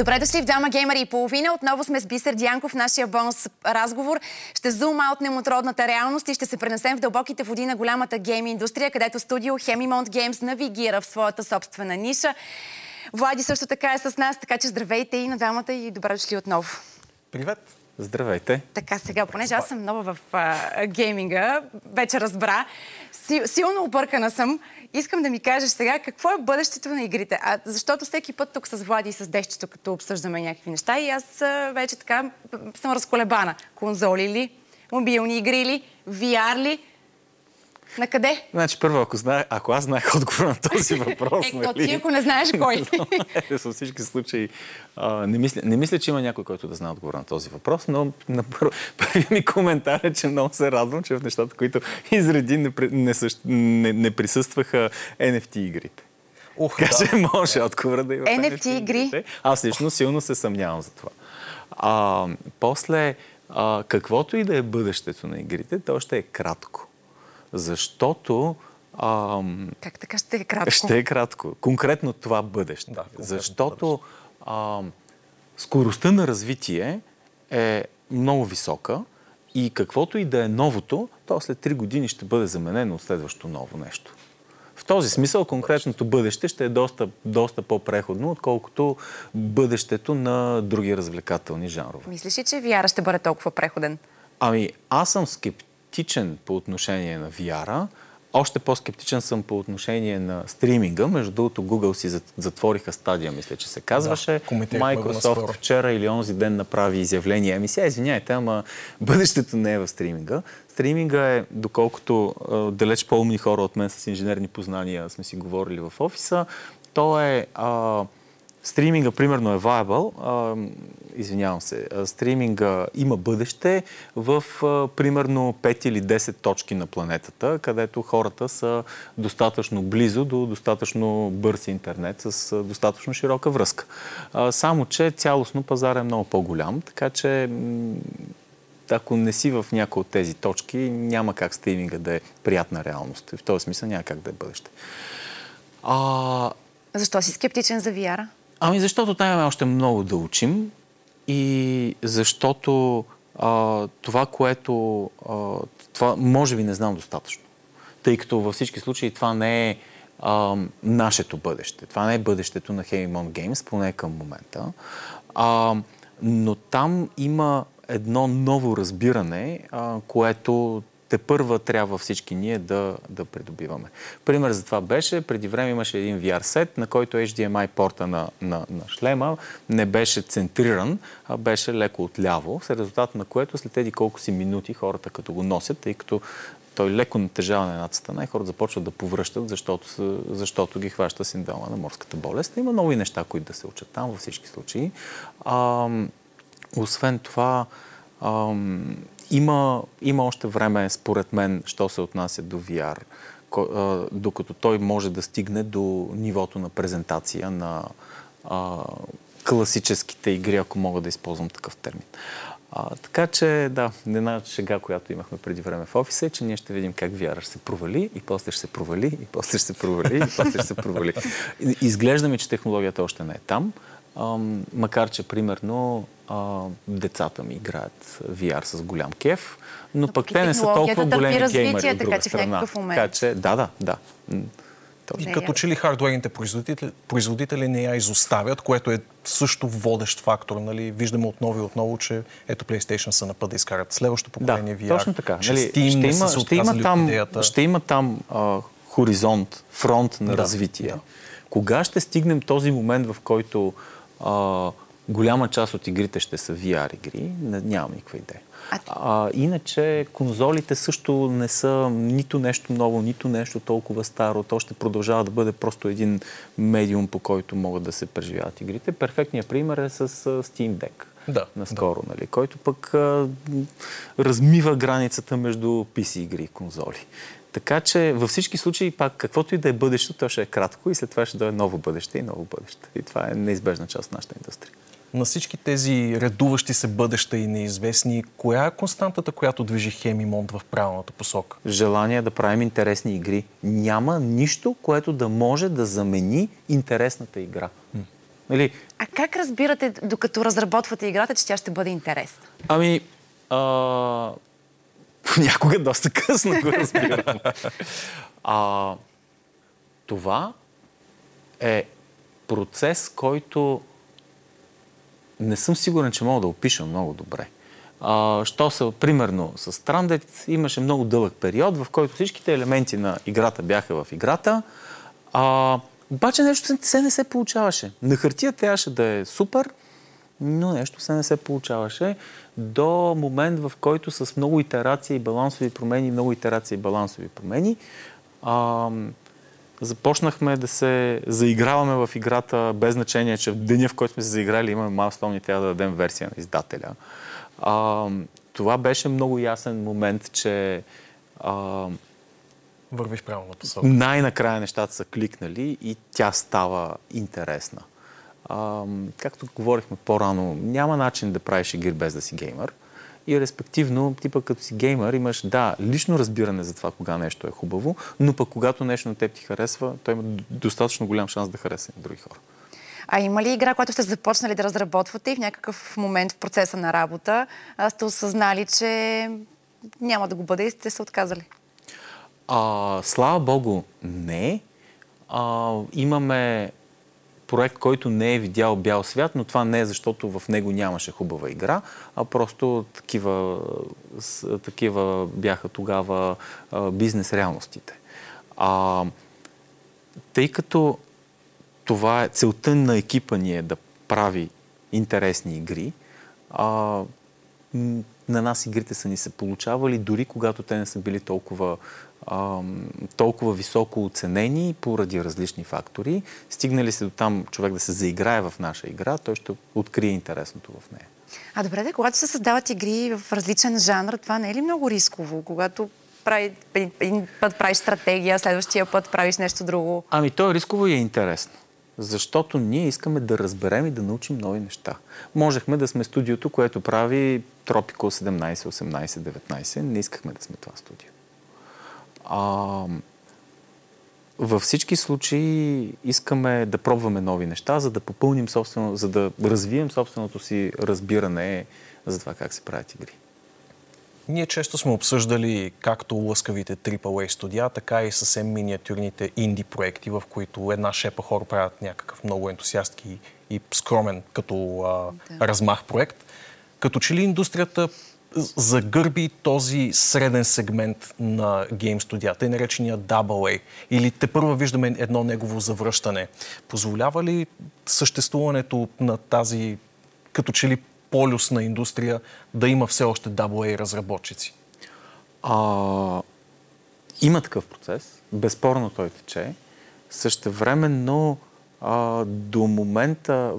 Добре дошли в Двама геймери и половина. Отново сме с Бисер Дянков. Нашия бонус разговор ще зума от немотродната реалност и ще се пренесем в дълбоките води на голямата гейм индустрия, където студио Hemimont Games навигира в своята собствена ниша. Влади също така е с нас, така че здравейте и на двамата и добре дошли отново. Привет! Здравейте! Така сега, понеже аз съм нова в а, гейминга, вече разбра, си, силно объркана съм. Искам да ми кажеш сега какво е бъдещето на игрите. А, защото всеки път тук с Влади и с Дещето, като обсъждаме някакви неща и аз а, вече така съм разколебана. Конзоли ли? Мобилни игри ли? VR ли? На къде? Значи, първо, ако, знае, ако аз знаех отговор на този въпрос, е, нали? ти ако не знаеш кой. Във всички случаи, а, не, мисля, не мисля, че има някой, който да знае отговор на този въпрос, но на пър... първият ми коментар е, че много се радвам, че в нещата, които изреди, не, не, не, не присъстваха NFT игрите. Ух, така да. че може отговора да има. NFT, NFT игри? Аз лично силно се съмнявам за това. А, после, а, каквото и да е бъдещето на игрите, то ще е кратко. Защото... Ам, как така ще е кратко? Ще е кратко. Конкретно това бъдеще. Да, Защото ам, скоростта на развитие е много висока и каквото и да е новото, то след 3 години ще бъде заменено от следващо ново нещо. В този смисъл конкретното бъдеще ще е доста, доста по-преходно, отколкото бъдещето на други развлекателни жанрове. Мислиш ли, че VR ще бъде толкова преходен? Ами, аз съм скептичен скептичен по отношение на VR-а. Още по-скептичен съм по отношение на стриминга. Между другото, Google си затвориха стадия, мисля, че се казваше. Да, Microsoft вчера или онзи ден направи изявление. Ами сега, извиняйте, ама бъдещето не е в стриминга. Стриминга е, доколкото далеч по-умни хора от мен с инженерни познания сме си говорили в офиса, то е... А, стриминга, примерно, е viable, извинявам се, стриминга има бъдеще в примерно 5 или 10 точки на планетата, където хората са достатъчно близо до достатъчно бърз интернет с достатъчно широка връзка. Само, че цялостно пазар е много по-голям, така че ако не си в някои от тези точки, няма как стриминга да е приятна реалност. В този смисъл няма как да е бъдеще. А... Защо си скептичен за VR? Ами защото там имаме още много да учим и защото а, това, което... А, това може би не знам достатъчно. Тъй като във всички случаи това не е а, нашето бъдеще. Това не е бъдещето на Heavy Games, поне към момента. А, но там има едно ново разбиране, а, което те първа трябва всички ние да, да придобиваме. Пример за това беше, преди време имаше един VR сет, на който HDMI порта на, на, на шлема не беше центриран, а беше леко отляво, с резултат на което след тези колко си минути хората като го носят, тъй като той леко натежава на едната страна и хората започват да повръщат, защото, защото ги хваща синдрома на морската болест. Има нови неща, които да се учат там във всички случаи. А, освен това, ам, има, има още време, според мен, що се отнася до VR, докато той може да стигне до нивото на презентация на а, класическите игри, ако мога да използвам такъв термин. А, така че, да, една шега, която имахме преди време в офиса е, че ние ще видим как VR ще се провали и после ще се провали и после ще се провали и после ще се провали. Изглежда ми, че технологията още не е там, ам, макар че, примерно, а, децата ми играят VR с голям кеф, но, но пък те не са толкова големи геймери от друга така, страна. Така че, да, да, да. И като че ли хардуерните производители, производители не я изоставят, което е също водещ фактор. Нали? Виждаме отново и отново, че ето PlayStation са на път да изкарат следващото поколение да, VR. Точно така. Че нали, Steam ще, има, ще, има там, идеята. ще има там а, хоризонт, фронт на да, развитие. Да. Кога ще стигнем този момент, в който а, голяма част от игрите ще са VR игри, нямам никаква идея. А, иначе конзолите също не са нито нещо ново, нито нещо толкова старо. То ще продължава да бъде просто един медиум, по който могат да се преживяват игрите. Перфектният пример е с Steam Deck. Да, наскоро, да. нали, който пък а, размива границата между PC игри и конзоли. Така че във всички случаи пак каквото и да е бъдещето, то ще е кратко и след това ще дойде ново бъдеще и ново бъдеще. И това е неизбежна част от нашата индустрия на всички тези редуващи се бъдеща и неизвестни, коя е константата, която движи Хемимонт в правилната посока? Желание да правим интересни игри. Няма нищо, което да може да замени интересната игра. Нали, А как разбирате, докато разработвате играта, че тя ще бъде интересна? Ами, а, понякога доста късно го разбирам. а, това е процес, който не съм сигурен, че мога да опиша много добре. А, що се, примерно, с Stranded имаше много дълъг период, в който всичките елементи на играта бяха в играта, а, обаче нещо се не се получаваше. На хартия трябваше да е супер, но нещо се не се получаваше до момент, в който с много итерации и балансови промени, много итерации и балансови промени, а, започнахме да се заиграваме в играта, без значение, че в деня, в който сме се заиграли, имаме майлстоун и трябва да дадем версия на издателя. А, това беше много ясен момент, че а, вървиш правилна посока. Най-накрая нещата са кликнали и тя става интересна. А, както говорихме по-рано, няма начин да правиш игри без да си геймър. И респективно, ти пък като си геймър имаш, да, лично разбиране за това кога нещо е хубаво, но пък когато нещо на теб ти харесва, той има достатъчно голям шанс да хареса и други хора. А има ли игра, която сте започнали да разработвате и в някакъв момент в процеса на работа сте осъзнали, че няма да го бъде и сте се отказали? А, слава Богу, не. А, имаме проект, който не е видял бял свят, но това не е защото в него нямаше хубава игра, а просто такива, такива бяха тогава бизнес реалностите. А, тъй като това е целта на екипа ни е да прави интересни игри, а, на нас игрите са ни се получавали, дори когато те не са били толкова а, толкова високо оценени поради различни фактори. Стигнали се до там човек да се заиграе в наша игра, той ще открие интересното в нея. А добре, да, когато се създават игри в различен жанр, това не е ли много рисково? Когато прави, един път правиш стратегия, следващия път правиш нещо друго? Ами то е рисково и е интересно. Защото ние искаме да разберем и да научим нови неща. Можехме да сме студиото, което прави Tropical 17, 18, 19. Не искахме да сме това студио. А, във всички случаи искаме да пробваме нови неща, за да попълним собствено, за да развием собственото си разбиране за това как се правят игри. Ние често сме обсъждали както лъскавите AAA студия, така и съвсем миниатюрните инди проекти, в които една шепа хора правят някакъв много ентусиастки и скромен като а, да. размах проект. Като че ли индустрията загърби този среден сегмент на гейм студията, и наречения AA, или те първо виждаме едно негово завръщане. Позволява ли съществуването на тази като че ли полюсна индустрия да има все още AA разработчици? А, има такъв процес. Безспорно той тече. Същевременно а, до момента,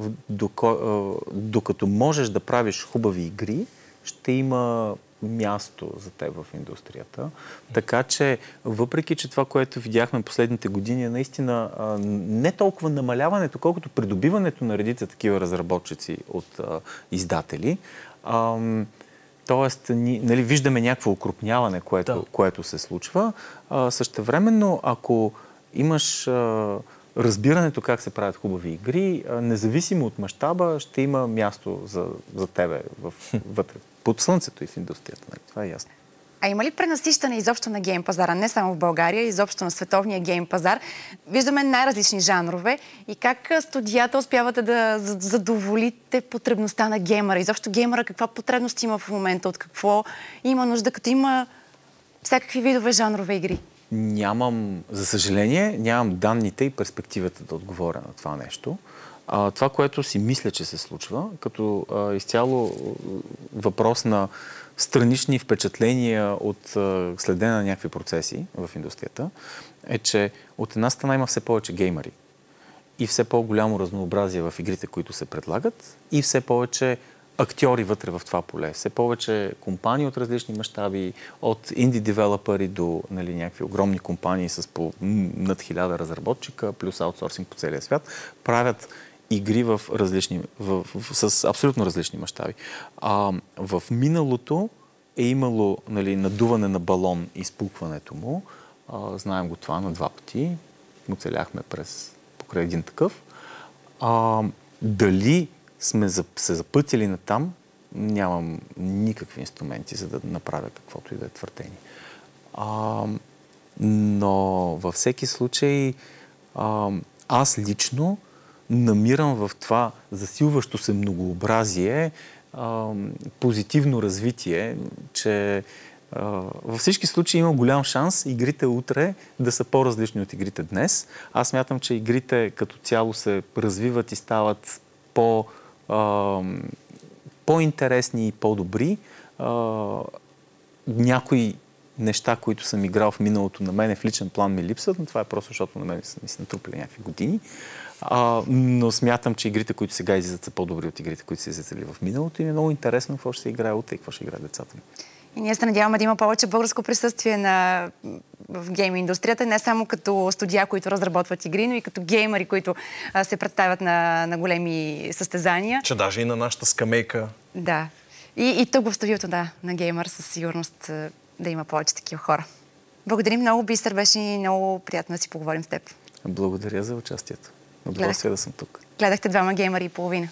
докато можеш да правиш хубави игри, ще има място за теб в индустрията. Така че, въпреки, че това, което видяхме последните години е наистина не толкова намаляването, колкото придобиването на редица такива разработчици от а, издатели, а, Тоест, ни, нали, виждаме някакво укрупняване, което, да. което се случва. А, същевременно, ако имаш а, разбирането как се правят хубави игри, а, независимо от мащаба, ще има място за, за тебе в, вътре под слънцето и в индустрията. Нали? Това е ясно. А има ли пренасищане изобщо на гейм пазара, не само в България, изобщо на световния гейм пазар? Виждаме най-различни жанрове и как студията успявате да задоволите потребността на геймера? Изобщо геймера каква потребност има в момента, от какво има нужда, като има всякакви видове жанрове игри? Нямам, за съжаление, нямам данните и перспективата да отговоря на това нещо. А, това, което си мисля, че се случва, като а, изцяло въпрос на странични впечатления от а, следене на някакви процеси в индустрията, е, че от една страна има все повече геймери и все по-голямо разнообразие в игрите, които се предлагат и все повече актьори вътре в това поле. Все повече компании от различни мащаби, от инди девелопери до нали, някакви огромни компании с по над хиляда разработчика, плюс аутсорсинг по целия свят, правят игри в различни, в, в, с абсолютно различни мащаби. А, в миналото е имало нали, надуване на балон и спукването му. А, знаем го това на два пъти. Оцеляхме през покрай един такъв. А, дали сме се запътили на там, нямам никакви инструменти, за да направя каквото и да е твърдение. А, но във всеки случай а, аз лично намирам в това засилващо се многообразие а, позитивно развитие, че във всички случаи има голям шанс игрите утре да са по-различни от игрите днес. Аз смятам, че игрите като цяло се развиват и стават по, а, по-интересни и по-добри. А, някои неща, които съм играл в миналото, на мен в личен план ми липсват, но това е просто защото на мен са ми се натрупали някакви години. А, но смятам, че игрите, които сега излизат, са по-добри от игрите, които са излизали в миналото и ми е много интересно какво ще се играе утре и какво ще играе децата ми. И ние се надяваме да има повече българско присъствие на, в гейм индустрията, не само като студия, които разработват игри, но и като геймери, които а, се представят на, на големи състезания. Че даже и на нашата скамейка. Да. И, и тук в студиото, да, на геймър със сигурност да има повече такива хора. Благодарим много, Бистър. Беше много приятно да си поговорим с теб. Благодаря за участието. Удоволствие да съм тук. Гледахте двама геймери и половина.